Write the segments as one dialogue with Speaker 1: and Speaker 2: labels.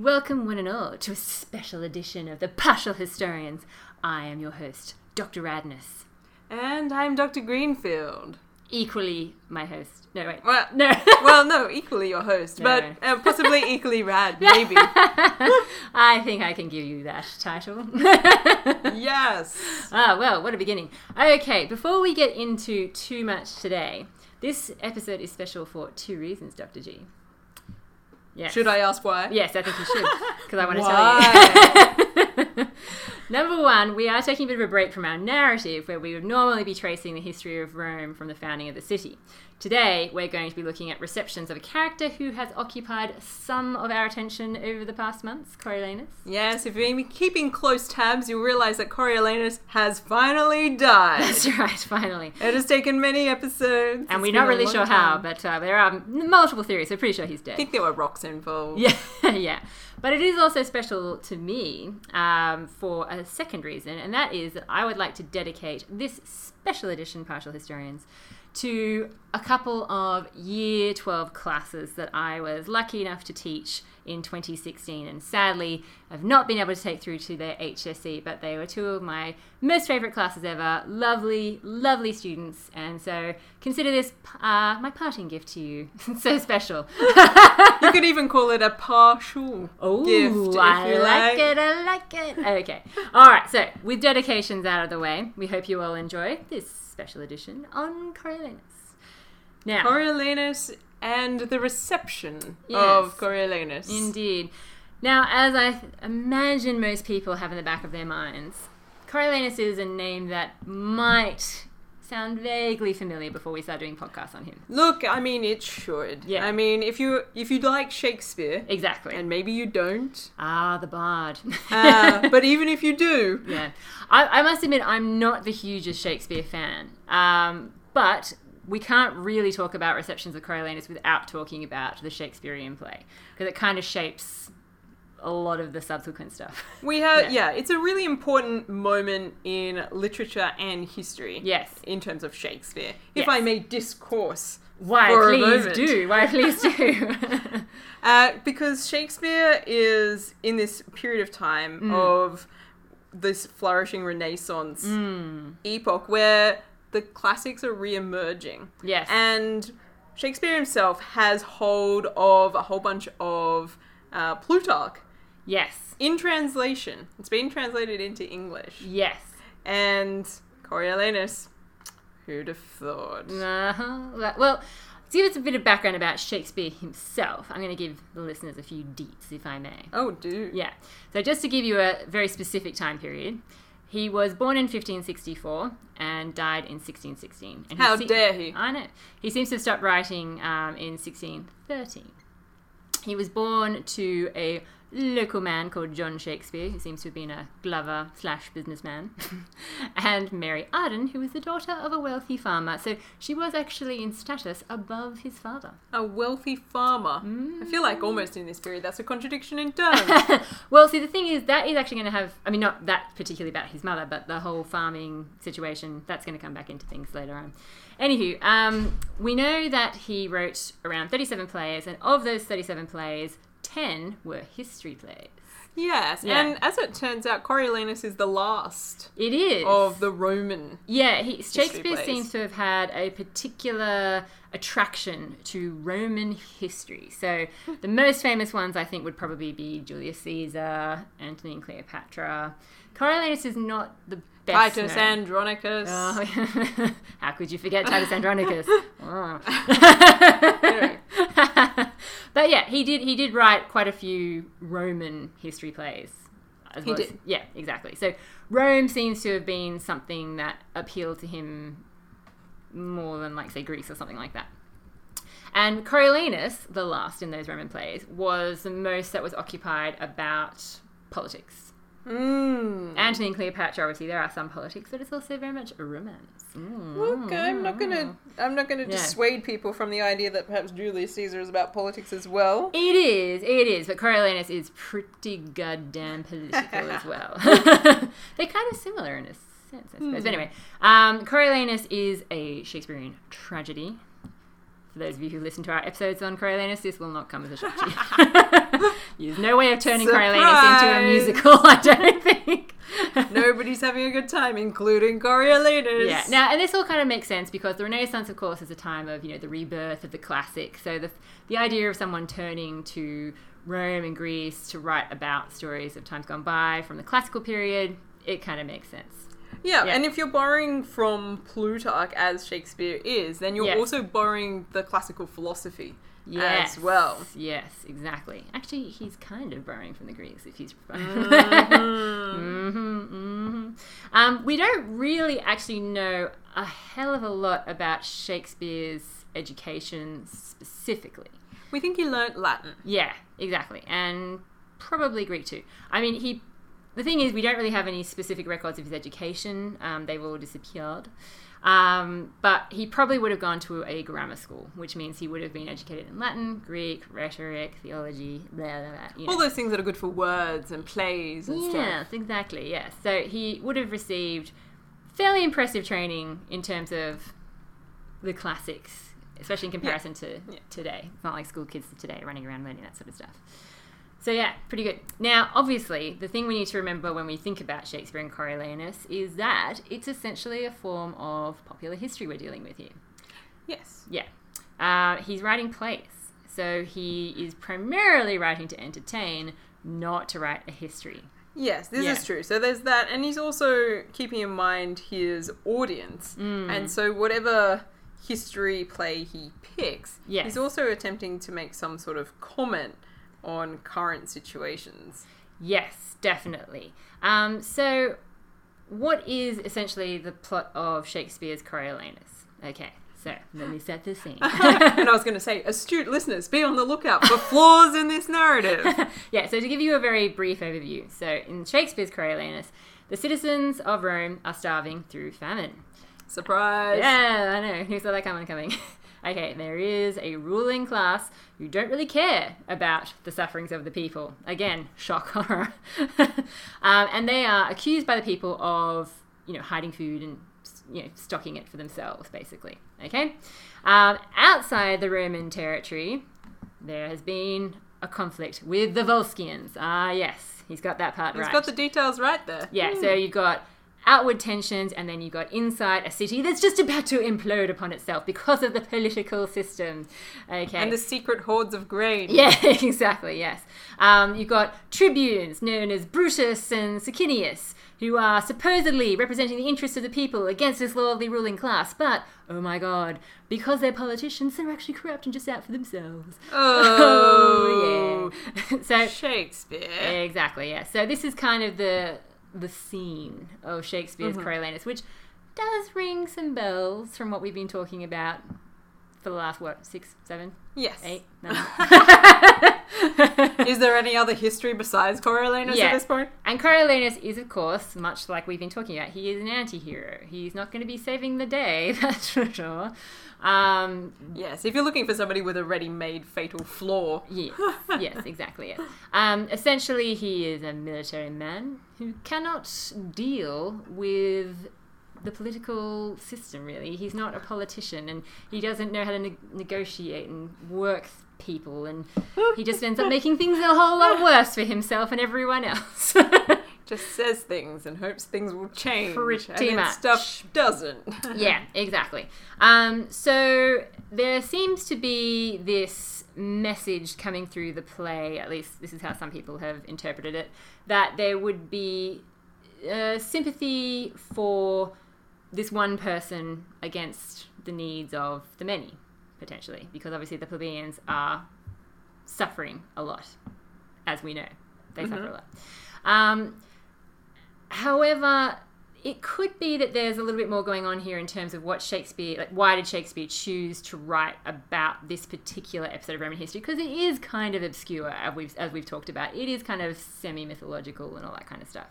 Speaker 1: Welcome, one and all, to a special edition of the Partial Historians. I am your host, Dr. Radness.
Speaker 2: And I'm Dr. Greenfield.
Speaker 1: Equally my host. No, wait.
Speaker 2: Well,
Speaker 1: No.
Speaker 2: well, no, equally your host,
Speaker 1: No.
Speaker 2: but uh, possibly equally rad, maybe.
Speaker 1: I think I can give you that title.
Speaker 2: yes.
Speaker 1: ah, well, what a beginning. Okay, before we get into too much today, this episode is special for two reasons, Dr. G. Yes.
Speaker 2: Should I ask why?
Speaker 1: Yes, I think you should, because I want to tell you. Number one, we are taking a bit of a break from our narrative where we would normally be tracing the history of Rome from the founding of the city. Today, we're going to be looking at receptions of a character who has occupied some of our attention over the past months, Coriolanus.
Speaker 2: Yes, if you've been keeping close tabs, you'll realize that Coriolanus has finally died.
Speaker 1: That's right, finally.
Speaker 2: It has taken many episodes.
Speaker 1: And
Speaker 2: It's
Speaker 1: we're not really sure how, but uh, there are multiple theories. We're pretty sure he's dead.
Speaker 2: I think there were rocks involved.
Speaker 1: Yeah, yeah. But it is also special to me um, for a second reason, and that is that I would like to dedicate this special edition Partial Historians to a couple of year 12 classes that I was lucky enough to teach in 2016 and sadly I've not been able to take through to their HSC but they were two of my most favorite classes ever lovely lovely students and so consider this uh, my parting gift to you so special
Speaker 2: You could even call it a partial
Speaker 1: Oh,
Speaker 2: gift, if
Speaker 1: I like
Speaker 2: like.
Speaker 1: it. I like it. Okay. All right. So, with dedications out of the way, we hope you all enjoy this special edition on Coriolanus. Now,
Speaker 2: Coriolanus and the reception
Speaker 1: Yes.
Speaker 2: of Coriolanus.
Speaker 1: indeed. Now, as I imagine most people have in the back of their minds, Coriolanus is a name that might sound vaguely familiar before we start doing podcasts on him.
Speaker 2: Look, I mean, it should.
Speaker 1: Yeah.
Speaker 2: I mean, if you if you like Shakespeare,
Speaker 1: Exactly.
Speaker 2: and maybe you don't,
Speaker 1: ah, the bard.
Speaker 2: uh, but even if you do,
Speaker 1: yeah. I, I must admit, I'm not the hugest Shakespeare fan. Um, but we can't really talk about receptions of Coriolanus without talking about the Shakespearean play, because it kind of shapes a lot of the subsequent stuff.
Speaker 2: we have
Speaker 1: Yeah.
Speaker 2: yeah. it's a really important moment in literature and history.
Speaker 1: yes.
Speaker 2: In terms of Shakespeare,
Speaker 1: Yes.
Speaker 2: if I may discourse,
Speaker 1: Why, please do. Why, please do.
Speaker 2: uh, because Shakespeare is in this period of time
Speaker 1: Mm.
Speaker 2: of this flourishing Renaissance
Speaker 1: Mm.
Speaker 2: epoch where the classics are re-emerging.
Speaker 1: yes.
Speaker 2: And Shakespeare himself has hold of a whole bunch of uh, Plutarch
Speaker 1: yes.
Speaker 2: in translation. It's been translated into English.
Speaker 1: Yes.
Speaker 2: And Coriolanus, who'd have thought?
Speaker 1: Uh-huh. Well, to give us a bit of background about Shakespeare himself, I'm going to give the listeners a few deets, if I may.
Speaker 2: Oh, dude.
Speaker 1: Yeah. So just to give you a very specific time period, he was born in 1564 and died in 1616. And he
Speaker 2: How
Speaker 1: se-
Speaker 2: dare he?
Speaker 1: I know. He seems to have stopped writing um, in 1613. He was born to a local man called John Shakespeare, who seems to have been a glover slash businessman, and Mary Arden, who was the daughter of a wealthy farmer. So she was actually in status above his father.
Speaker 2: A wealthy farmer. I feel
Speaker 1: Mm.
Speaker 2: like almost in this period that's a contradiction in terms.
Speaker 1: well, see, the thing is, that is actually going to have, I mean, not that particularly about his mother, but the whole farming situation, that's going to come back into things later on. Anywho, um, we know that he wrote around 37 plays, and of those 37 plays, 10 were history plays.
Speaker 2: yes,
Speaker 1: Yeah.
Speaker 2: and as it turns out, Coriolanus is the last
Speaker 1: It is.
Speaker 2: of the Roman.
Speaker 1: Yeah, he, Shakespeare
Speaker 2: plays.
Speaker 1: seems to have had a particular attraction to Roman history. So the most famous ones, I think, would probably be Julius Caesar, Antony and Cleopatra. Coriolanus is not the best.
Speaker 2: Titus
Speaker 1: known.
Speaker 2: Andronicus.
Speaker 1: Oh, how could you forget Titus Andronicus? Oh. But yeah, he did. He did write quite a few Roman history plays. As
Speaker 2: He
Speaker 1: well as-
Speaker 2: did.
Speaker 1: yeah, exactly. So Rome seems to have been something that appealed to him more than, like, say, Greece or something like that. And Coriolanus, the last in those Roman plays, was the most that was occupied about politics.
Speaker 2: Mm.
Speaker 1: Antony and Cleopatra, obviously, there are some politics, but it's also very much a romance. Mm.
Speaker 2: Look, I'm not gonna. I'm not gonna
Speaker 1: Yeah.
Speaker 2: dissuade people from the idea that perhaps Julius Caesar is about politics as well.
Speaker 1: It is, it is, but Coriolanus is pretty goddamn political as well. They're kind of similar in a sense, I suppose. But anyway, um, Coriolanus is a Shakespearean tragedy. For those of you who listen to our episodes on Coriolanus, this will not come as a shock to you. There's no way of turning Coriolanus into a musical, I don't think.
Speaker 2: Nobody's having a good time, including Coriolanus.
Speaker 1: Yeah. Now, and this all kind of makes sense because the Renaissance, of course, is a time of you know the rebirth of the classic. So the the idea of someone turning to Rome and Greece to write about stories of times gone by from the classical period, it kind of makes sense.
Speaker 2: Yeah,
Speaker 1: Yeah.
Speaker 2: and if you're borrowing from Plutarch as Shakespeare is, then you're
Speaker 1: Yes.
Speaker 2: also borrowing the classical philosophy
Speaker 1: Yes.
Speaker 2: as well.
Speaker 1: Yes, exactly. Actually, he's kind of borrowing from the Greeks if he's.
Speaker 2: Mhm.
Speaker 1: hmm hmm Um, we don't really actually know a hell of a lot about Shakespeare's education specifically.
Speaker 2: we think he learnt Latin.
Speaker 1: Yeah, exactly, and probably Greek too. I mean, he. The thing is, we don't really have any specific records of his education. Um, they've all disappeared. Um, but he probably would have gone to a grammar school, which means he would have been educated in Latin, Greek, rhetoric, theology, blah blah blah. You know.
Speaker 2: All those things that are good for words and plays and stuff.
Speaker 1: Yes, exactly. Yes. So he would have received fairly impressive training in terms of the classics, especially in comparison to
Speaker 2: Yeah.
Speaker 1: today. It's not like school kids today running around learning that sort of stuff. So yeah, pretty good. Now, obviously, the thing we need to remember when we think about Shakespeare and Coriolanus is that it's essentially a form of popular history we're dealing with here.
Speaker 2: Yes.
Speaker 1: Yeah. Uh, he's writing plays. So he is primarily writing to entertain, not to write a history.
Speaker 2: Yes, this
Speaker 1: Yeah.
Speaker 2: is true. So there's that, and he's also keeping in mind his audience,
Speaker 1: Mm.
Speaker 2: and so whatever history play he picks,
Speaker 1: Yes.
Speaker 2: he's also attempting to make some sort of comment on current situations.
Speaker 1: Yes, definitely. Um, so, what is essentially the plot of Shakespeare's Coriolanus? Okay, so let me set the scene.
Speaker 2: and I was going to say, astute listeners, be on the lookout for flaws in this narrative.
Speaker 1: yeah, so to give you a very brief overview. So, in Shakespeare's Coriolanus, the citizens of Rome are starving through famine.
Speaker 2: Surprise!
Speaker 1: Yeah, I know. Who saw that coming? Coming. okay, there is a ruling class who don't really care about the sufferings of the people. Again, shock horror. um, and they are accused by the people of, you know, hiding food and you know stocking it for themselves, basically. Okay. Um, outside the Roman territory, there has been a conflict with the Volscians. Ah, yes, he's got that part
Speaker 2: He's
Speaker 1: right.
Speaker 2: He's got the details right there.
Speaker 1: Yeah, so you've got outward tensions, and then you've got inside a city that's just about to implode upon itself because of the political system. Okay.
Speaker 2: And the secret hordes of grain.
Speaker 1: yeah, exactly, yes. Um, you've got tribunes known as Brutus and Sicinius, who are supposedly representing the interests of the people against this lordly ruling class, but, oh my god, because they're politicians, they're actually corrupt and just out for themselves.
Speaker 2: Oh,
Speaker 1: yeah. so,
Speaker 2: Shakespeare.
Speaker 1: Exactly, yeah. So this is kind of the the scene of Shakespeare's
Speaker 2: Mm-hmm.
Speaker 1: Coriolanus, which does ring some bells from what we've been talking about for the last what six, seven,
Speaker 2: Yes.
Speaker 1: eight, nine.
Speaker 2: Is there any other history besides Coriolanus
Speaker 1: Yeah.
Speaker 2: at this point?
Speaker 1: and Coriolanus is, of course, much like we've been talking about. He is an anti-hero. He's not going to be saving the day, that's for sure. Um,
Speaker 2: Yes, if you're looking for somebody with a ready-made fatal flaw.
Speaker 1: Yes, yes, exactly. Yes. Um, essentially, he is a military man who cannot deal with the political system. Really, he's not a politician, and he doesn't know how to ne- negotiate and work people, and he just ends up making things a whole lot worse for himself and everyone else.
Speaker 2: Just says things and hopes things will change.
Speaker 1: Pretty much.
Speaker 2: stuff doesn't.
Speaker 1: yeah, exactly. Um, so there seems to be this message coming through the play, at least this is how some people have interpreted it, that there would be uh, sympathy for this one person against the needs of the many, potentially, because obviously the plebeians are suffering a lot, as we know. They suffer a lot. Um, however, it could be that there's a little bit more going on here in terms of what Shakespeare, like why did Shakespeare choose to write about this particular episode of Roman history? Because it is kind of obscure, as we've, as we've talked about. It is kind of semi mythological and all that kind of stuff.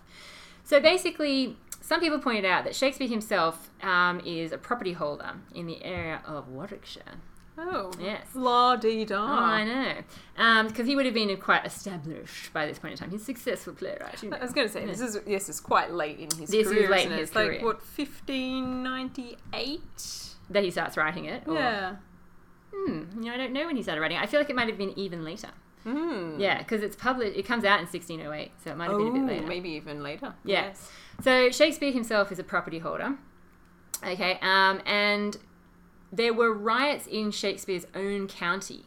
Speaker 1: So basically, some people pointed out that Shakespeare himself um, is a property holder in the area of Warwickshire.
Speaker 2: Oh.
Speaker 1: Yes.
Speaker 2: La dee da.
Speaker 1: Oh, I know. Because he would have been quite established by this point in time. He's a successful playwright. You know.
Speaker 2: I was going to say this is this is quite late in his
Speaker 1: This is
Speaker 2: career.
Speaker 1: late
Speaker 2: isn't
Speaker 1: in
Speaker 2: it?
Speaker 1: his
Speaker 2: It's like
Speaker 1: career.
Speaker 2: what 1598.
Speaker 1: that he starts writing it. or-
Speaker 2: Yeah.
Speaker 1: Hmm, you know, I don't know when he started writing. it. I feel like it might have been even later.
Speaker 2: Hmm.
Speaker 1: Yeah, because it's published. It comes out in 1608, so it might have been a bit
Speaker 2: Oh,
Speaker 1: later.
Speaker 2: maybe even later.
Speaker 1: Yeah.
Speaker 2: Yes.
Speaker 1: So Shakespeare himself is a property holder. Okay, um, and there were riots in Shakespeare's own county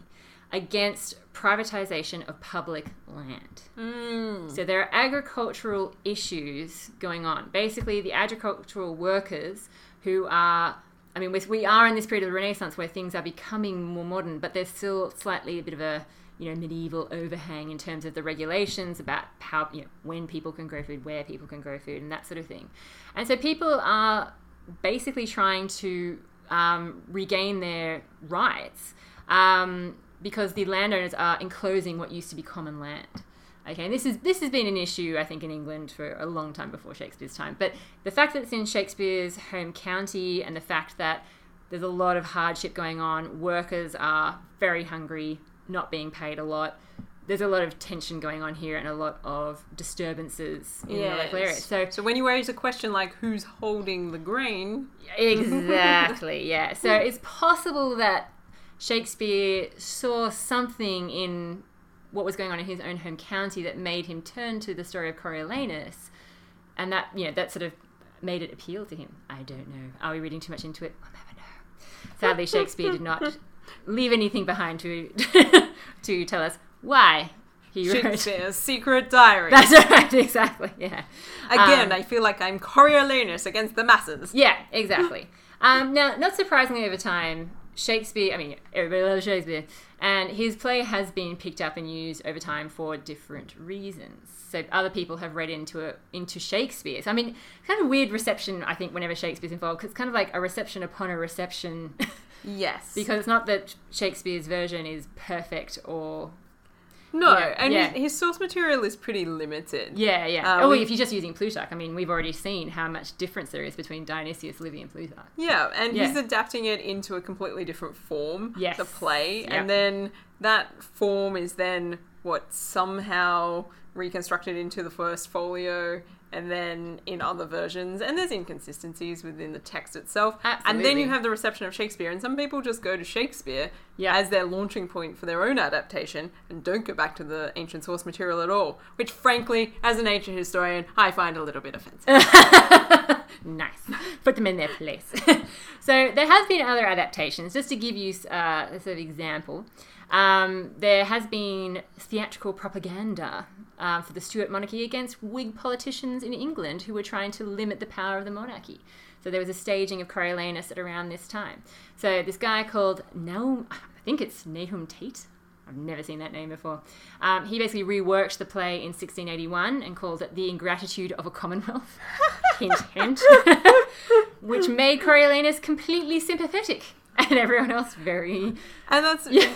Speaker 1: against privatization of public land.
Speaker 2: Mm.
Speaker 1: So there are agricultural issues going on. Basically, the agricultural workers who are, I mean, we are in this period of the Renaissance where things are becoming more modern, but there's still slightly a bit of a you know medieval overhang in terms of the regulations about how you know when people can grow food, where people can grow food, and that sort of thing. And so people are basically trying to um, regain their rights um, because the landowners are enclosing what used to be common land. Okay, and this is this has been an issue I think in England for a long time before Shakespeare's time. But the fact that it's in Shakespeare's home county and the fact that there's a lot of hardship going on, workers are very hungry, not being paid a lot. There's a lot of tension going on here and a lot of disturbances in the local area. So
Speaker 2: So when you raise a question like who's holding the grain,
Speaker 1: Exactly, yeah. So it's possible that Shakespeare saw something in what was going on in his own home county that made him turn to the story of Coriolanus, and that you know that sort of made it appeal to him. I don't know. Are we reading too much into it? We'll never know. Sadly, Shakespeare did not leave anything behind to to tell us why he wrote.
Speaker 2: Shakespeare's secret diary.
Speaker 1: That's right, exactly. Yeah.
Speaker 2: Again,
Speaker 1: Um,
Speaker 2: I feel like I'm Coriolanus against the masses.
Speaker 1: Yeah, exactly. um, now, not surprisingly, over time, Shakespeare, I mean, everybody loves Shakespeare, and his play has been picked up and used over time for different reasons. So other people have read into it, into Shakespeare. So, I mean, kind of weird reception, I think, whenever Shakespeare's involved, because it's kind of like a reception upon a reception,
Speaker 2: Yes.
Speaker 1: because it's not that Shakespeare's version is perfect or.
Speaker 2: No,
Speaker 1: Yeah,
Speaker 2: and
Speaker 1: yeah.
Speaker 2: His, his source material is pretty limited.
Speaker 1: Yeah, yeah.
Speaker 2: Uh,
Speaker 1: oh, if you're just using Plutarch, I mean, we've already seen how much difference there is between Dionysius, Livy, and Plutarch.
Speaker 2: Yeah, and
Speaker 1: Yeah.
Speaker 2: he's adapting it into a completely different form,
Speaker 1: Yes.
Speaker 2: the play,
Speaker 1: Yep.
Speaker 2: and then that form is then what somehow reconstructed into the first folio and then in other versions and there's inconsistencies within the text itself Absolutely. and then you have the reception of shakespeare and some people just go to shakespeare
Speaker 1: Yeah.
Speaker 2: as their launching point for their own adaptation and don't go back to the ancient source material at all which frankly as an ancient historian i find a little bit offensive
Speaker 1: nice. Put them in their place. so there has been other adaptations. Just to give you uh, a sort of example, um, there has been theatrical propaganda um, for the Stuart monarchy against Whig politicians in England who were trying to limit the power of the monarchy. So there was a staging of Coriolanus at around this time. So this guy called Nahum, I think it's Nahum Tate. I've never seen that name before. Um, he basically reworked the play in 1681 and called it The Ingratitude of a Commonwealth. hint, hint. Which made Coriolanus completely sympathetic and everyone else very.
Speaker 2: and that's
Speaker 1: Yeah.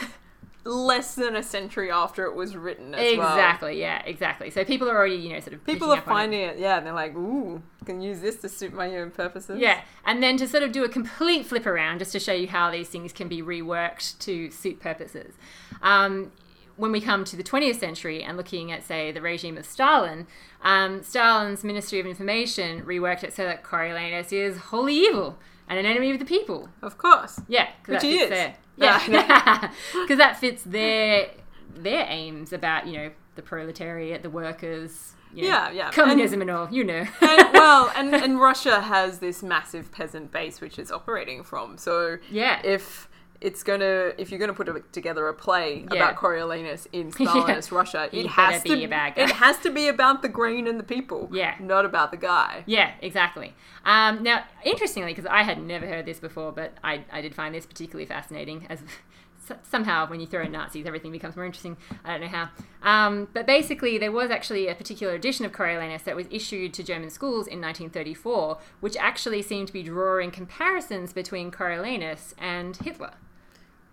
Speaker 2: Less than a century after it was written as well
Speaker 1: Exactly, yeah, exactly. So people are already, you know, sort of.
Speaker 2: People are
Speaker 1: on it.
Speaker 2: finding it, yeah, and they're like, ooh, can use this to suit my own purposes.
Speaker 1: Yeah, and then to sort of do a complete flip around just to show you how these things can be reworked to suit purposes. Um, when we come to the 20th century and looking at, say, the regime of Stalin, um, Stalin's Ministry of Information reworked it so that Coriolanus is wholly evil and an enemy of the people.
Speaker 2: Of course.
Speaker 1: Yeah,
Speaker 2: Which
Speaker 1: because
Speaker 2: he is.
Speaker 1: there.
Speaker 2: Yeah,
Speaker 1: because that fits their their aims about you know the proletariat, the workers. You know,
Speaker 2: Yeah, yeah.
Speaker 1: Communism and all, you know.
Speaker 2: And, well, and, and Russia has this massive peasant base which it's operating from. So
Speaker 1: yeah.
Speaker 2: if it's gonna, if you're gonna put a, together a play
Speaker 1: Yeah.
Speaker 2: about Coriolanus in Stalinist Russia, it has to
Speaker 1: be a bad guy.
Speaker 2: It has to be about the grain and the people.
Speaker 1: Yeah.
Speaker 2: not about the guy.
Speaker 1: Yeah, exactly. Um, now, interestingly, because I had never heard this before, but I, I did find this particularly fascinating. As somehow, when you throw in Nazis, everything becomes more interesting. I don't know how. Um, but basically, there was actually a particular edition of Coriolanus that was issued to German schools in 1934, which actually seemed to be drawing comparisons between Coriolanus and Hitler.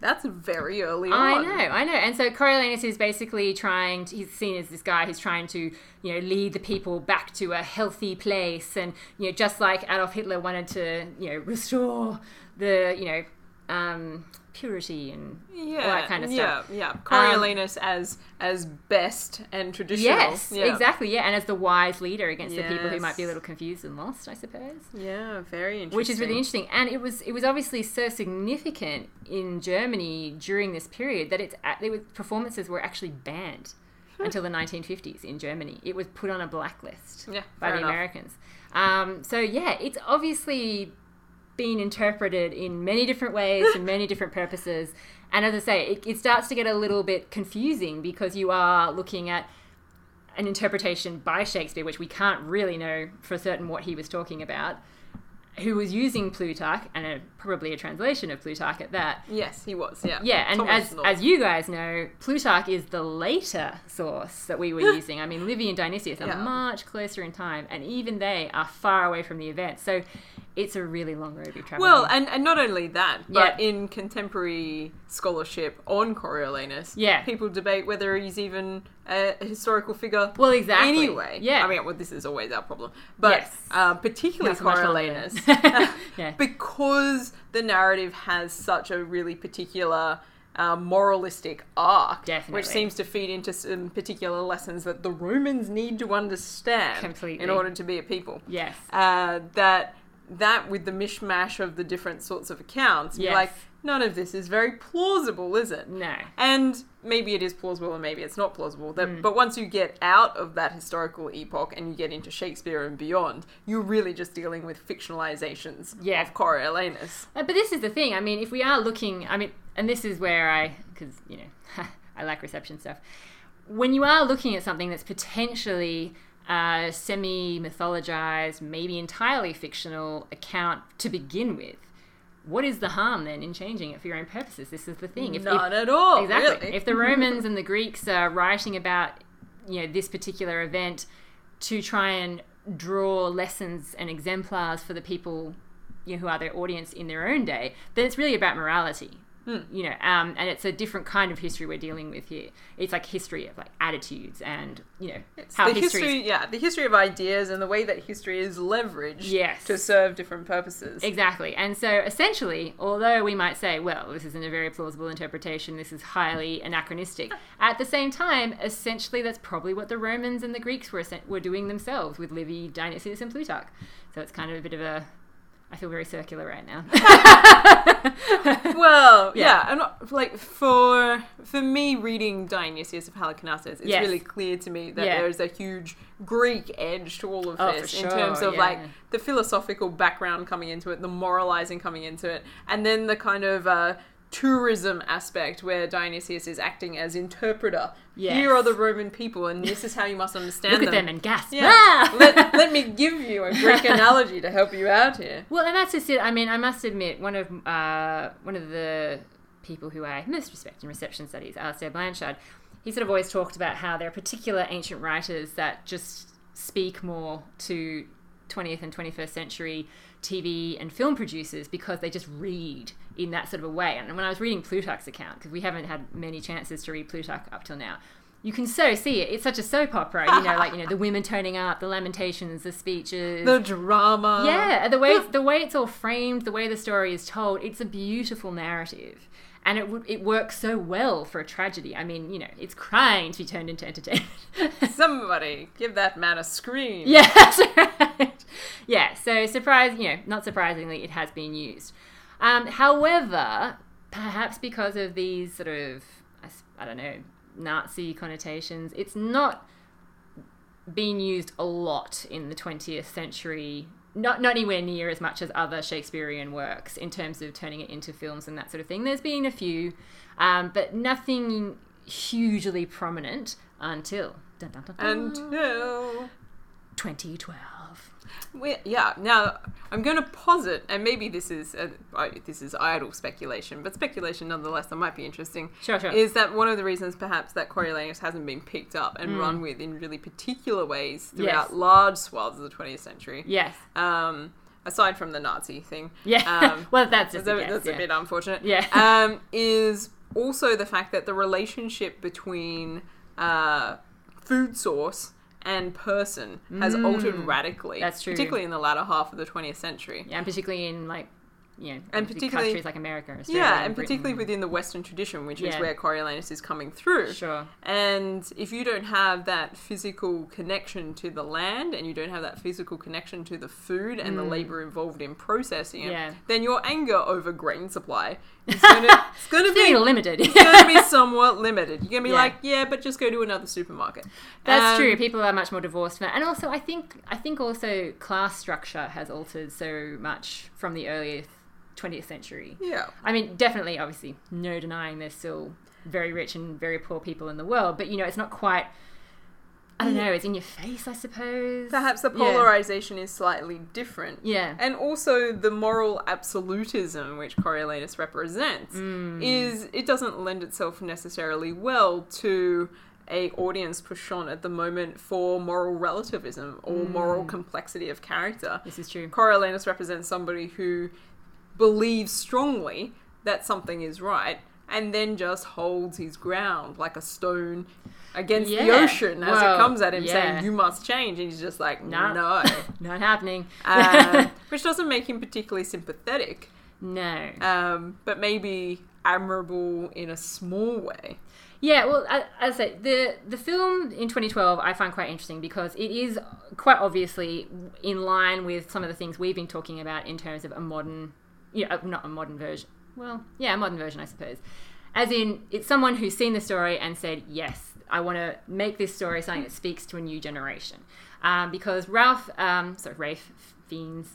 Speaker 2: That's very early on.
Speaker 1: I know, I know. And so Coriolanus is basically trying to, he's seen as this guy who's trying to, you know, lead the people back to a healthy place. And, you know, just like Adolf Hitler wanted to, you know, restore the, you know, um, purity and
Speaker 2: yeah,
Speaker 1: all that kind of stuff. Um,
Speaker 2: Yeah, yeah. Coriolanus as as best and traditional.
Speaker 1: Yes,
Speaker 2: yeah.
Speaker 1: exactly. Yeah, and as the wise leader against the people who might be a little confused and lost, I suppose.
Speaker 2: Yeah, very interesting.
Speaker 1: Which is really interesting, and it was it was obviously so significant in Germany during this period that it's there was performances were actually banned until the 1950s in Germany. It was put on a blacklist
Speaker 2: Yeah,
Speaker 1: by the
Speaker 2: enough.
Speaker 1: Americans. Um, so yeah, it's obviously been interpreted in many different ways for many different purposes. And as I say, it, it starts to get a little bit confusing because you are looking at an interpretation by Shakespeare, which we can't really know for certain what he was talking about, who was using Plutarch and a, probably a translation of Plutarch at that.
Speaker 2: Yes, he was. Yeah.
Speaker 1: Yeah, and
Speaker 2: Thomas
Speaker 1: as,
Speaker 2: North.
Speaker 1: as you guys know, Plutarch is the later source that we were using. I mean, Livy and Dionysius are
Speaker 2: Yeah.
Speaker 1: much closer in time, and even they are far away from the event. So it's a really long road we've traveled.
Speaker 2: Well, and, and not only that, but
Speaker 1: Yeah.
Speaker 2: in contemporary scholarship on Coriolanus,
Speaker 1: Yeah.
Speaker 2: people debate whether he's even a historical figure.
Speaker 1: well, exactly.
Speaker 2: Anyway,
Speaker 1: yeah.
Speaker 2: I mean, well, this is always our problem, but
Speaker 1: Yes.
Speaker 2: uh, particularly
Speaker 1: so
Speaker 2: Coriolanus,
Speaker 1: yeah.
Speaker 2: because the narrative has such a really particular uh, moralistic arc,
Speaker 1: Definitely.
Speaker 2: which seems to feed into some particular lessons that the Romans need to understand
Speaker 1: Completely.
Speaker 2: in order to be a people.
Speaker 1: Yes.
Speaker 2: Uh, that that with the mishmash of the different sorts of accounts, you're
Speaker 1: Yes.
Speaker 2: like, none of this is very plausible, is it?
Speaker 1: No.
Speaker 2: And maybe it is plausible and maybe it's not plausible. That,
Speaker 1: Mm.
Speaker 2: But once you get out of that historical epoch and you get into Shakespeare and beyond, you're really just dealing with fictionalizations
Speaker 1: Yeah.
Speaker 2: of Coriolanus.
Speaker 1: Uh, But this is the thing. I mean, if we are looking, I mean, and this is where I, because you know, I like reception stuff. When you are looking at something that's potentially Uh, a semi mythologized, maybe entirely fictional account to begin with, what is the harm then in changing it for your own purposes? This is the thing. If, if-
Speaker 2: at all.
Speaker 1: exactly.
Speaker 2: really.
Speaker 1: If the Romans and the Greeks are writing about, you know, this particular event to try and draw lessons and exemplars for the people, you know, who are their audience in their own day, then it's really about morality. You know, um, and it's a different kind of history we're dealing with here. It's like history of like attitudes and you know
Speaker 2: It's
Speaker 1: how
Speaker 2: the
Speaker 1: history.
Speaker 2: history, yeah, the history of ideas and the way that history is leveraged
Speaker 1: Yes.
Speaker 2: to serve different purposes.
Speaker 1: Exactly. And so essentially, although we might say, well, this isn't a very plausible interpretation, this is highly anachronistic, at the same time, essentially that's probably what the Romans and the Greeks were, were doing themselves with Livy, Dionysius, and Plutarch. So it's kind of a bit of a. I feel very circular right now.
Speaker 2: well,
Speaker 1: Yeah.
Speaker 2: yeah, and uh, like for for me, reading Dionysius of Halicarnassus, it's
Speaker 1: Yes.
Speaker 2: really clear to me that
Speaker 1: Yeah.
Speaker 2: there is a huge Greek edge to all of
Speaker 1: Oh,
Speaker 2: this in terms of
Speaker 1: yeah.
Speaker 2: like the philosophical background coming into it, the moralizing coming into it, and then the kind of uh, tourism aspect where Dionysius is acting as interpreter.
Speaker 1: Yes.
Speaker 2: Here are the Roman people, and this is how you must understand
Speaker 1: Look at
Speaker 2: them.
Speaker 1: them and gasp.
Speaker 2: Yeah.
Speaker 1: Ah!
Speaker 2: let, let me give you a Greek analogy to help you out here.
Speaker 1: Well, and that's just it. I mean, I must admit, one of uh, one of the people who I most respect in reception studies, Alastair Blanshard, he sort of always talked about how there are particular ancient writers that just speak more to 20th and 21st century TV and film producers because they just read in that sort of a way. And when I was reading Plutarch's account, because we haven't had many chances to read Plutarch up till now, you can so see it. It's such a soap opera, you know, like you know the women turning up, the lamentations, the speeches,
Speaker 2: The drama.
Speaker 1: yeah, the way it's, the way it's all framed, the way the story is told, it's a beautiful narrative, and it would it works so well for a tragedy. I mean, you know, it's crying to be turned into entertainment.
Speaker 2: Somebody give that man a scream.
Speaker 1: yeah, right. Yeah, so surprise, you know, not surprisingly, it has been used. Um, however, perhaps because of these sort of I don't know Nazi connotations, it's not being used a lot in the 20th century. Not, not anywhere near as much as other Shakespearean works in terms of turning it into films and that sort of thing. There's been a few, um, but nothing hugely prominent until dun, dun, dun, dun,
Speaker 2: Until
Speaker 1: 2012.
Speaker 2: We yeah. Now I'm going to posit, and maybe this is uh, this is idle speculation, but speculation nonetheless. That might be interesting.
Speaker 1: Sure, sure.
Speaker 2: Is that one of the reasons perhaps that Coriolanus hasn't been picked up and
Speaker 1: Mm.
Speaker 2: run with in really particular ways throughout
Speaker 1: Yes.
Speaker 2: large swaths of the 20th century?
Speaker 1: Yes.
Speaker 2: Um, aside from the Nazi thing,
Speaker 1: Yeah.
Speaker 2: Um,
Speaker 1: well, that's just a
Speaker 2: a,
Speaker 1: guess,
Speaker 2: that's
Speaker 1: yeah.
Speaker 2: a bit unfortunate.
Speaker 1: Yeah.
Speaker 2: um, is also the fact that the relationship between uh, food source and person has
Speaker 1: Mm.
Speaker 2: altered radically.
Speaker 1: That's true.
Speaker 2: Particularly in the latter half of the 20th century.
Speaker 1: Yeah, and particularly in like you know,
Speaker 2: And particularly-
Speaker 1: countries like America, Australia,
Speaker 2: Yeah, and
Speaker 1: Britain.
Speaker 2: particularly within the Western tradition, which is
Speaker 1: Yeah.
Speaker 2: where Coriolanus is coming through.
Speaker 1: Sure.
Speaker 2: And if you don't have that physical connection to the land and you don't have that physical connection to the food and the labor involved in processing it,
Speaker 1: Mm. Yeah.
Speaker 2: then your anger over grain supply gonna, it's gonna
Speaker 1: It's getting
Speaker 2: be
Speaker 1: limited.
Speaker 2: it's gonna be somewhat limited. You're gonna be
Speaker 1: Yeah.
Speaker 2: like, yeah, but just go to another supermarket.
Speaker 1: That's
Speaker 2: Um,
Speaker 1: true. People are much more divorced now, and also I think I think also class structure has altered so much from the early 20th century.
Speaker 2: Yeah.
Speaker 1: I mean, definitely, obviously, no denying there's still very rich and very poor people in the world, but you know, it's not quite. I don't know. It's in your face, I suppose.
Speaker 2: Perhaps the
Speaker 1: Yeah.
Speaker 2: polarization is slightly different.
Speaker 1: Yeah.
Speaker 2: And also the moral absolutism which Coriolanus represents
Speaker 1: Mm.
Speaker 2: is it doesn't lend itself necessarily well to a audience push on at the moment for moral relativism or
Speaker 1: Mm.
Speaker 2: moral complexity of character.
Speaker 1: This is true.
Speaker 2: Coriolanus represents somebody who believes strongly that something is right and then just holds his ground like a stone against the ocean as it comes at him
Speaker 1: yeah.
Speaker 2: saying you must change and he's just like
Speaker 1: Nah.
Speaker 2: no
Speaker 1: Not happening.
Speaker 2: um, which doesn't make him particularly sympathetic
Speaker 1: no.
Speaker 2: um, but maybe admirable in a small way
Speaker 1: Yeah, well, as I say, the the film in 2012 I find quite interesting because it is quite obviously in line with some of the things we've been talking about in terms of a modern, you know, not a modern version. Well, yeah, a modern version, I suppose. As in, it's someone who's seen the story and said, "Yes, I want to make this story something that speaks to a new generation." Um, because Ralph, um, sorry, Rafe Fiennes,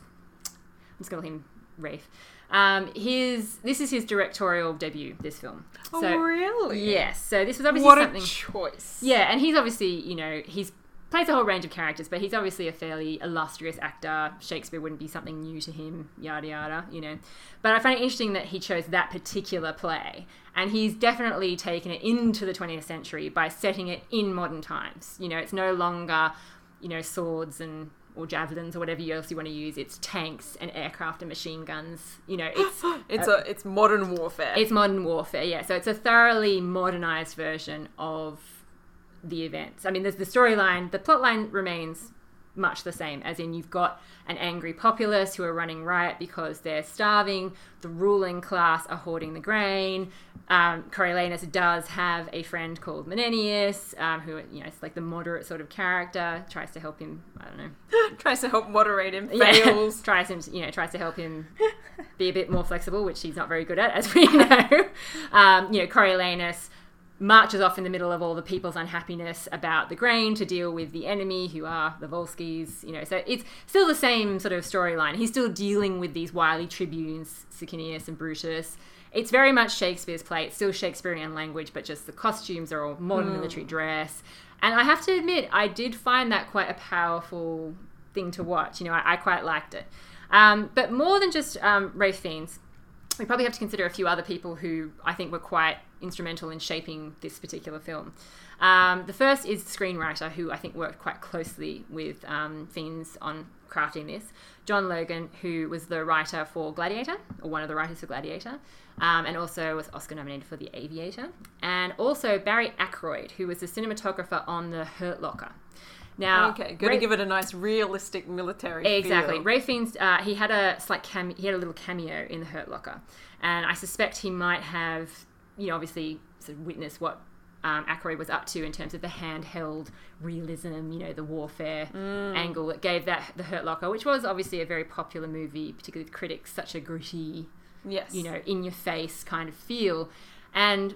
Speaker 1: I'm just going to call him Rafe. Um, his this is his directorial debut. This film.
Speaker 2: oh really
Speaker 1: Yes. So this was obviously
Speaker 2: what a choice
Speaker 1: yeah, and he's obviously you know he's plays a whole range of characters, but he's obviously a fairly illustrious actor. Shakespeare wouldn't be something new to him. Yada yada. You know. But I find it interesting that he chose that particular play, and he's definitely taken it into the 20th century by setting it in modern times. You know, it's no longer you know swords and or javelins or whatever else you want to use. It's tanks and aircraft and machine guns. You know, it's
Speaker 2: it's a it's modern warfare
Speaker 1: it's modern warfare, yeah. So it's a thoroughly modernized version of the events. I mean, there's the storyline, the plot line remains much the same, as in you've got an angry populace who are running riot because they're starving, the ruling class are hoarding the grain. Um, Coriolanus does have a friend called Menenius, um, who, you know, is like the moderate sort of character, tries to help him, I don't know,
Speaker 2: tries to help moderate him
Speaker 1: yeah,
Speaker 2: fails
Speaker 1: tries him, you know, tries to help him be a bit more flexible, which he's not very good at, as we know. Um, you know, Coriolanus marches off in the middle of all the people's unhappiness about the grain to deal with the enemy, who are the Volsces. You know, so it's still the same sort of storyline. He's still dealing with these wily tribunes, Sicinius and Brutus. It's very much Shakespeare's play. It's still Shakespearean language, but just the costumes are all modern military dress. And I have to admit, I did find that quite a powerful thing to watch. You know, I, I quite liked it. Um, but more than just um, Rafe Fiennes, we probably have to consider a few other people who I think were quite instrumental in shaping this particular film. Um, the first is the screenwriter, who I think worked quite closely with um, Fiennes on crafting this. John Logan, who was the writer for Gladiator, or one of the writers for Gladiator, um, and also was Oscar nominated for The Aviator. And also Barry Ackroyd, who was the cinematographer on The Hurt Locker. Now,
Speaker 2: okay going
Speaker 1: to
Speaker 2: give it a nice realistic military
Speaker 1: Exactly.
Speaker 2: feel.
Speaker 1: Rafe Fiennes, uh, he had a slight cam- he had a little cameo in the Hurt Locker, and I suspect he might have, you know, obviously sort of witnessed what um, was up to in terms of the handheld realism, you know, the warfare angle that gave that the Hurt Locker, which was obviously a very popular movie, particularly with critics, such a gritty,
Speaker 2: yes
Speaker 1: you know, in your face kind of feel, and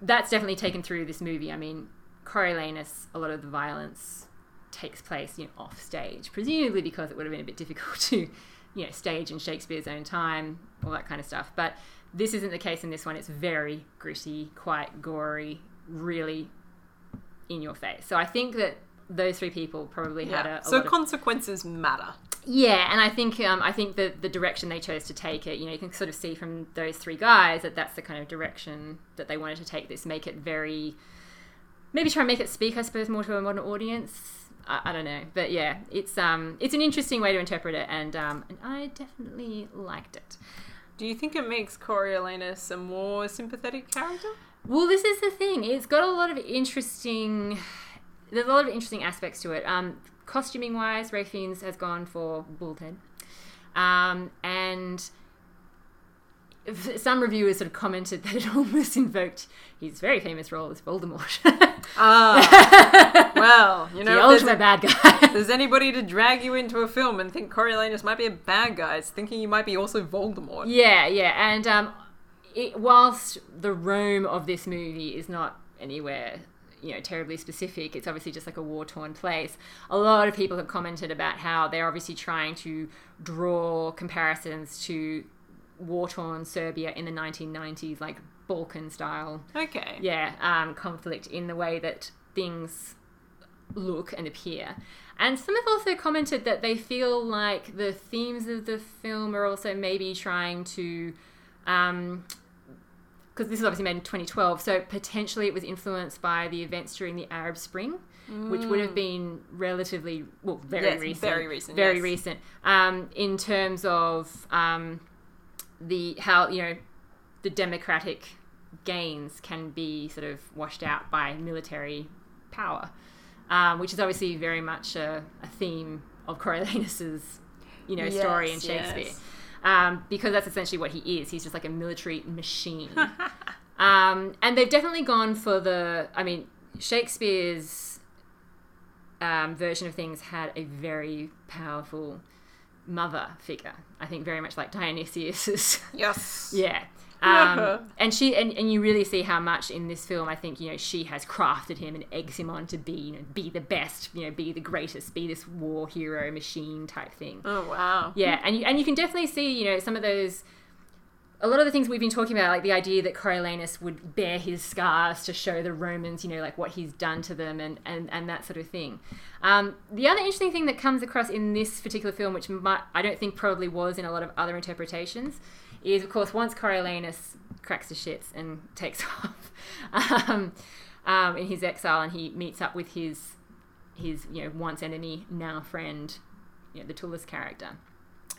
Speaker 1: that's definitely taken through this movie. I mean, Coriolanus, a lot of the violence takes place, you know, off stage, presumably because it would have been a bit difficult to, you know, stage in Shakespeare's own time, all that kind of stuff. But this isn't the case in this one. It's very gritty, quite gory, really in your face. So I think that those three people probably had
Speaker 2: yeah.
Speaker 1: a, a
Speaker 2: so
Speaker 1: lot of
Speaker 2: consequences matter
Speaker 1: yeah, and I think um, I think that the direction they chose to take it, you know, you can sort of see from those three guys that that's the kind of direction that they wanted to take this, make it very, maybe try and make it speak, I suppose, more to a modern audience. I, I don't know, but yeah, it's um, it's an interesting way to interpret it, and um, and I definitely liked it.
Speaker 2: Do you think it makes Coriolanus a more sympathetic character
Speaker 1: Well, this is the thing. It's got a lot of interesting. There's a lot of interesting aspects to it. Um, costuming wise, Rafe Fiennes has gone for bald head, um, and some reviewers sort of commented that it almost invoked his very famous role as Voldemort.
Speaker 2: Ah, well, you know,
Speaker 1: the ultimate bad guy.
Speaker 2: there's anybody to drag you into a film and think Coriolanus might be a bad guy, it's thinking you might be also Voldemort.
Speaker 1: yeah, yeah. And um, it, whilst the Rome of this movie is not anywhere you know terribly specific it's obviously just like a war torn place a lot of people have commented about how they're obviously trying to draw comparisons to war torn serbia in the 1990s like balkan style.
Speaker 2: Okay.
Speaker 1: yeah um, conflict in the way that things look and appear. And some have also commented that they feel like the themes of the film are also maybe trying to um, because this is obviously made in 2012, so potentially it was influenced by the events during the Arab Spring, which would have been relatively, well, very
Speaker 2: Yes,
Speaker 1: recent,
Speaker 2: very recent,
Speaker 1: very
Speaker 2: yes.
Speaker 1: recent, um, in terms of um, the how you know the democratic gains can be sort of washed out by military power, um, which is obviously very much a, a theme of Coriolanus's you know story in Shakespeare
Speaker 2: yes.
Speaker 1: um, because that's essentially what he is. He's just like a military machine. um, and they've definitely gone for the. I mean, Shakespeare's um, version of things had a very powerful mother figure. I think very much like Dionysius's.
Speaker 2: Yes.
Speaker 1: yeah. Um, and she and, and you really see how much in this film I think you know she has crafted him and eggs him on to be you know be the best you know be the greatest be this war hero machine type thing
Speaker 2: Oh wow.
Speaker 1: yeah, and you, and you can definitely see, you know, some of those. A lot of the things we've been talking about, like the idea that Coriolanus would bear his scars to show the Romans, you know, like what he's done to them and, and, and that sort of thing. Um, the other interesting thing that comes across in this particular film, which might, I don't think probably was in a lot of other interpretations, is of course once Coriolanus cracks the shits and takes off um, um, in his exile and he meets up with his his you know once enemy now friend you know, the Tullus character,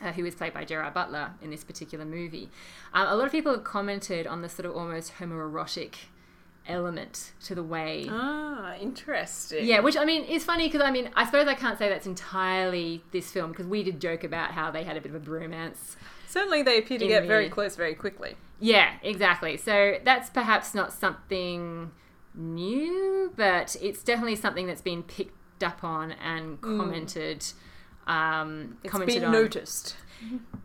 Speaker 1: uh, who is played by Gerard Butler in this particular movie. Um, a lot of people have commented on the sort of almost homoerotic element to the way.
Speaker 2: Ah, interesting.
Speaker 1: Yeah, which I mean is funny because I mean I suppose I can't say that's entirely this film because we did joke about how they had a bit of a bromance.
Speaker 2: Certainly, they appear to get
Speaker 1: the-
Speaker 2: very close very quickly.
Speaker 1: Yeah, exactly. So that's perhaps not something new, but it's definitely something that's been picked up on and commented. Um,
Speaker 2: It's
Speaker 1: commented
Speaker 2: been
Speaker 1: on.
Speaker 2: noticed.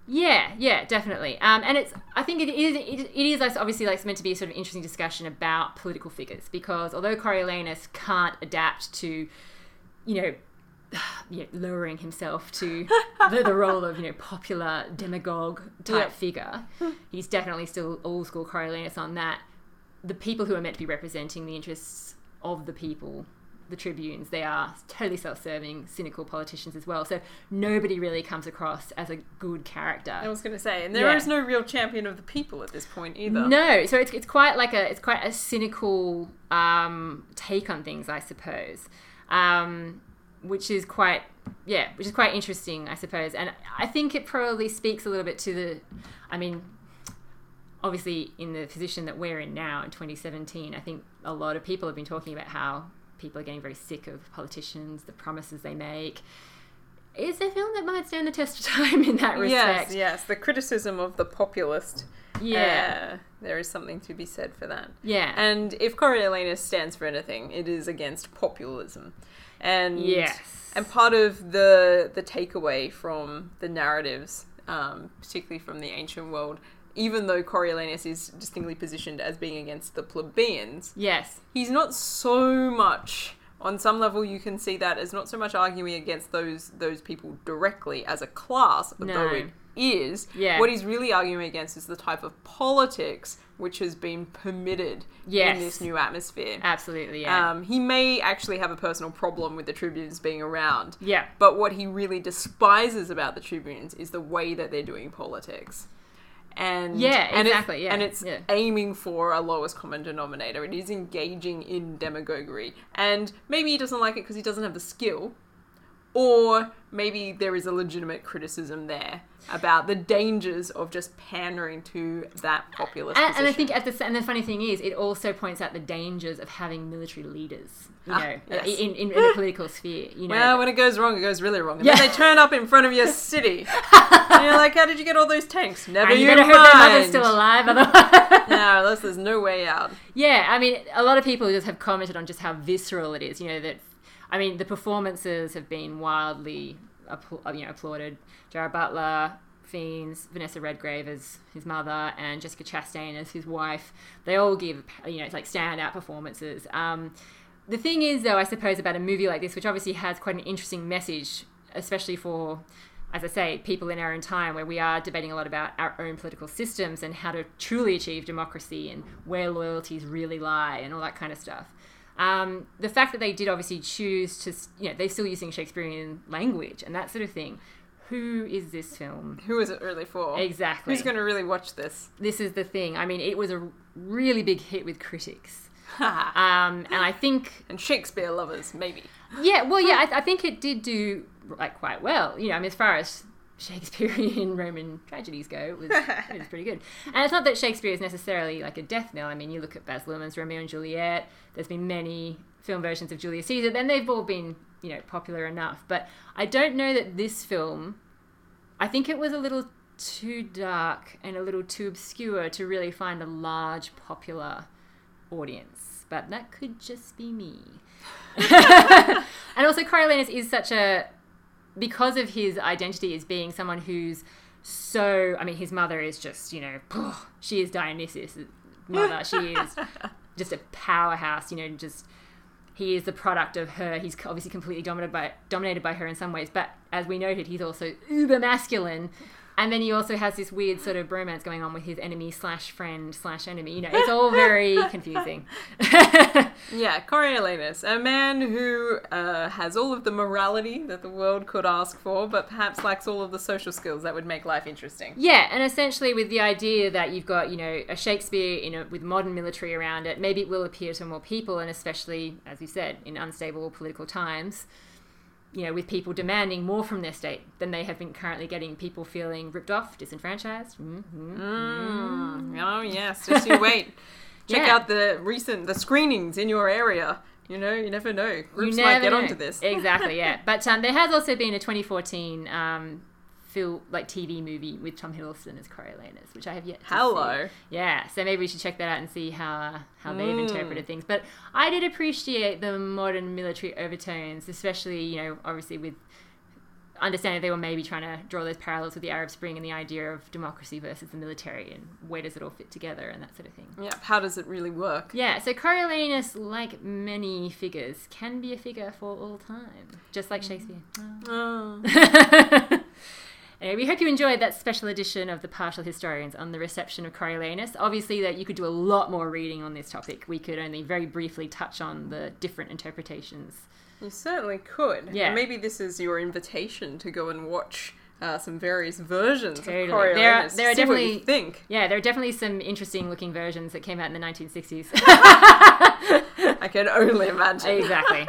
Speaker 1: Yeah, yeah, definitely. Um, and it's I think it is it, it is obviously like meant to be a sort of interesting discussion about political figures because although Coriolanus can't adapt to, you know, you know lowering himself to the, the role of you know popular demagogue type
Speaker 2: Yeah.
Speaker 1: figure, he's definitely still old school Coriolanus on that. The people who are meant to be representing the interests of the people the tribunes they are totally self-serving cynical politicians as well so nobody really comes across as a good character
Speaker 2: I was going to say, and there is
Speaker 1: Yeah.
Speaker 2: no real champion of the people at this point either.
Speaker 1: no so it's, it's quite like a it's quite a cynical um, take on things i suppose um, which is quite yeah which is quite interesting i suppose and i think it probably speaks a little bit to the i mean obviously in the position that we're in now in 2017 i think a lot of people have been talking about how people are getting very sick of politicians the promises they make is a film that might stand the test of time in that respect
Speaker 2: Yes, yes. The criticism of the populist.
Speaker 1: yeah
Speaker 2: uh, there is something to be said for that.
Speaker 1: yeah
Speaker 2: And if Coriolanus stands for anything, it is against populism. And
Speaker 1: yes
Speaker 2: and part of the the takeaway from the narratives, um, particularly from the ancient world, even though Coriolanus is distinctly positioned as being against the plebeians,
Speaker 1: yes
Speaker 2: he's not so much on some level you can see that as not so much arguing against those those people directly as a class
Speaker 1: No.
Speaker 2: it is
Speaker 1: Yeah.
Speaker 2: what he's really arguing against is the type of politics which has been permitted
Speaker 1: Yes.
Speaker 2: in this new atmosphere
Speaker 1: absolutely yeah
Speaker 2: um, he may actually have a personal problem with the tribunes being around
Speaker 1: yeah
Speaker 2: but what he really despises about the tribunes is the way that they're doing politics. And
Speaker 1: Yeah,
Speaker 2: and it-
Speaker 1: exactly, yeah,
Speaker 2: and it's
Speaker 1: yeah.
Speaker 2: aiming for a lowest common denominator. It is engaging in demagoguery, and maybe he doesn't like it because he doesn't have the skill, or maybe there is a legitimate criticism there about the dangers of just pandering to that populist
Speaker 1: And, and I think at the and the funny thing is, it also points out the dangers of having military leaders. You
Speaker 2: Ah,
Speaker 1: know,
Speaker 2: yes.
Speaker 1: in, in, in the political sphere. You know,
Speaker 2: well, when it goes wrong, it goes really wrong. And
Speaker 1: Yeah.
Speaker 2: then they turn up in front of your city. and you're like, how did you get all those tanks? Never
Speaker 1: and you
Speaker 2: you
Speaker 1: better
Speaker 2: mind.
Speaker 1: hope their mother's still alive, otherwise.
Speaker 2: No, unless there's no way out.
Speaker 1: Yeah, I mean, a lot of people just have commented on just how visceral it is. You know that, I mean, the performances have been wildly, you know, applauded. Gerard Butler, Fiennes, Vanessa Redgrave as his mother, and Jessica Chastain as his wife. They all give, you know, it's like standout performances. Um, the thing is, though, I suppose about a movie like this, which obviously has quite an interesting message, especially for as I say, people in our own time where we are debating a lot about our own political systems and how to truly achieve democracy and where loyalties really lie and all that kind of stuff. Um, the fact that they did obviously choose to, you know, they're still using Shakespearean language and that sort of thing. Who is this film?
Speaker 2: Who is it really for?
Speaker 1: Exactly.
Speaker 2: Who's going to really watch this?
Speaker 1: This is the thing. I mean, it was a really big hit with critics.
Speaker 2: and
Speaker 1: Um, and I think and
Speaker 2: Shakespeare lovers, maybe.
Speaker 1: Yeah, well, yeah, I, I think it did do like quite well. You know, I mean, as far as Shakespearean Roman tragedies go, it was, it was pretty good. And it's not that Shakespeare is necessarily like a death knell. I mean, you look at Baz Luhrmann's Romeo and Juliet. There's been many film versions of Julius Caesar, then they've all been you know popular enough. But I don't know that this film. I think it was a little too dark and a little too obscure to really find a large popular audience. But that could just be me. and also, Coriolanus is such a because of his identity as being someone who's so. I mean, his mother is just you know, she is Dionysus' mother. She is just a powerhouse. You know, just he is the product of her. He's obviously completely dominated by dominated by her in some ways, but as we noted, he's also uber masculine. And then he also has this weird sort of bromance going on with his enemy slash friend slash enemy. You know, it's all very confusing.
Speaker 2: Yeah, Coriolanus, a man who uh, has all of the morality that the world could ask for, but perhaps lacks all of the social skills that would make life interesting.
Speaker 1: Yeah, and essentially with the idea that you've got, you know, a Shakespeare in a, with modern military around it, maybe it will appeal to more people, and especially, as you said, in unstable political times, you know, with people demanding more from their state than they have been currently getting, people feeling ripped off, disenfranchised. Mm-hmm.
Speaker 2: Mm. Oh yes, just you wait. Check
Speaker 1: Yeah.
Speaker 2: out the recent the screenings in your area. You know, you never know. Groups
Speaker 1: You
Speaker 2: might
Speaker 1: never
Speaker 2: get
Speaker 1: know.
Speaker 2: onto this.
Speaker 1: exactly, yeah. But um, there has also been a 2014 um, film, like TV movie with Tom Hiddleston as Coriolanus, which I have yet to see.
Speaker 2: Hello.
Speaker 1: Yeah, so maybe we should check that out and see how uh, how they've
Speaker 2: Mm.
Speaker 1: interpreted things. But I did appreciate the modern military overtones, especially you know obviously with understanding they were maybe trying to draw those parallels with the Arab Spring and the idea of democracy versus the military and where does it all fit together and that sort of thing.
Speaker 2: Yeah, How does it really work?
Speaker 1: Yeah, so Coriolanus, like many figures, can be a figure for all time, just like Shakespeare.
Speaker 2: Oh.
Speaker 1: Anyway, we hope you enjoyed that special edition of the Partial Historians on the reception of Coriolanus. Obviously, that you could do a lot more reading on this topic. We could only very briefly touch on the different interpretations.
Speaker 2: You certainly could.
Speaker 1: Yeah.
Speaker 2: And maybe this is your invitation to go and watch uh, some various versions
Speaker 1: Totally.
Speaker 2: of
Speaker 1: There are- there are
Speaker 2: See what you
Speaker 1: definitely-
Speaker 2: think.
Speaker 1: Yeah, there are definitely some interesting looking versions that came out in the 1960s.
Speaker 2: I can only imagine.
Speaker 1: exactly.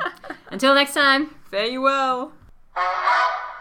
Speaker 1: Until next time.
Speaker 2: Fare you well.